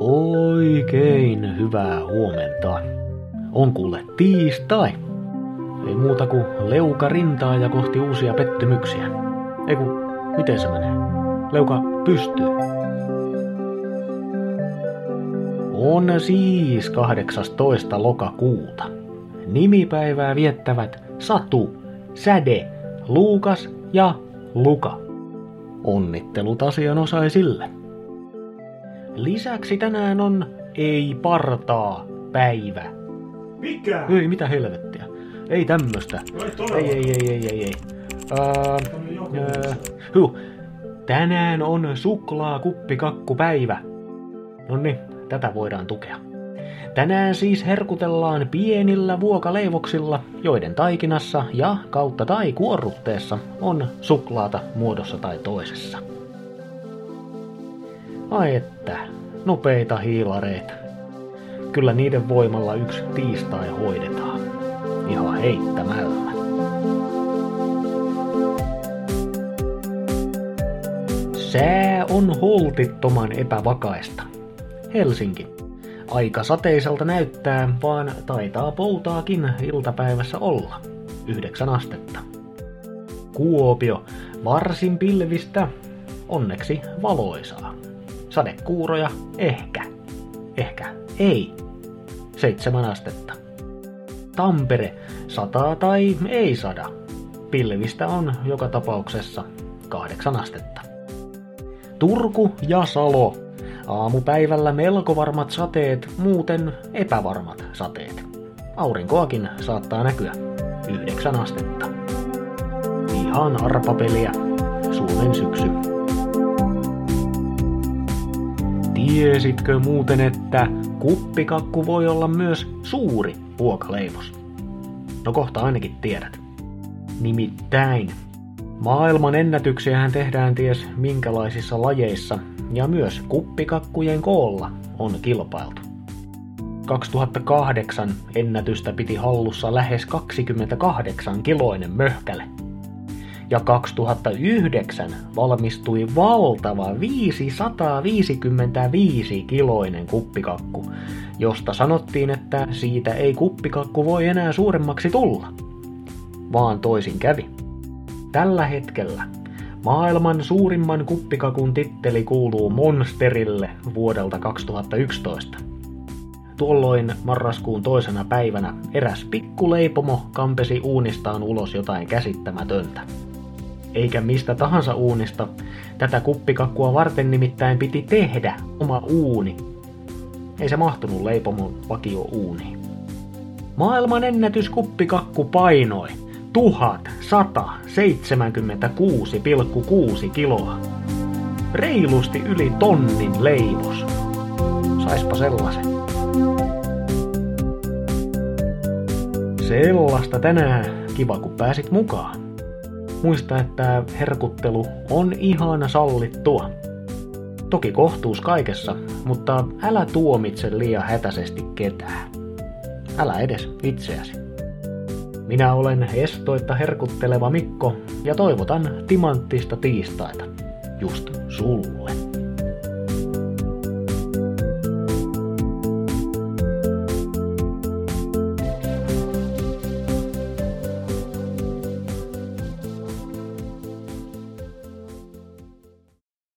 Oikein hyvää huomenta. On kuule tiistai. Ei muuta kuin leuka rintaa ja kohti uusia pettymyksiä. Ei kun, miten se menee? Leuka pystyy. On siis 18. lokakuuta. Nimipäivää viettävät Satu, Säde, Luukas ja Luka. Onnittelut asianosaisille. Lisäksi tänään on ei partaa päivä. Mikä? Ei, mitä helvettiä. Ei tämmöstä. Ei todella. Ei, ei, ei, ei, ei, ei. Ää, huh. Tänään on suklaakuppikakkupäivä. Nonni, tätä voidaan tukea. Tänään siis herkutellaan pienillä vuokaleivoksilla, joiden taikinassa ja kautta tai kuorrutteessa on suklaata muodossa tai toisessa. Ai että, nopeita hiilareita. Kyllä niiden voimalla yksi tiistai hoidetaan. Ihan heittämällä. Sää on holtittoman epävakaista. Helsinki. Aika sateiselta näyttää, vaan taitaa poutaakin iltapäivässä olla. Yhdeksän astetta. Kuopio. Varsin pilvistä. Onneksi valoisaa. Sadekuuroja ehkä. Ehkä ei. Seitsemän astetta. Tampere. Sataa tai ei sada. Pilvistä on joka tapauksessa kahdeksan astetta. Turku ja Salo. Aamupäivällä melko varmat sateet, muuten epävarmat sateet. Aurinkoakin saattaa näkyä. Yhdeksän astetta. Ihan arpapeliä. Suomen syksy. Tiesitkö muuten, että kuppikakku voi olla myös suuri ruokaleivos? No kohta ainakin tiedät. Nimittäin Maailman ennätyksiähän tehdään ties minkälaisissa lajeissa, ja myös kuppikakkujen koolla on kilpailtu. 2008 ennätystä piti hallussa lähes 28 kiloinen möhkäle. Ja 2009 valmistui valtava 555 kiloinen kuppikakku, josta sanottiin, että siitä ei kuppikakku voi enää suuremmaksi tulla. Vaan toisin kävi. Tällä hetkellä maailman suurimman kuppikakun titteli kuuluu Monsterille vuodelta 2011. Tuolloin marraskuun toisena päivänä eräs pikkuleipomo kampesi uunistaan ulos jotain käsittämätöntä. Eikä mistä tahansa uunista, tätä kuppikakkua varten nimittäin piti tehdä oma uuni. Ei se mahtunut leipomon uuniin. Maailman ennätys kuppikakku painoi 1176,6 kiloa. Reilusti yli tonnin leivos. Saispa sellaisen. Sellaista tänään. Kiva kun pääsit mukaan. Muista, että herkuttelu on ihan sallittua. Toki kohtuus kaikessa, mutta älä tuomitse liian hätäisesti ketään. Älä edes itseäsi. Minä olen estoitta herkutteleva Mikko ja toivotan timanttista tiistaita just sulle.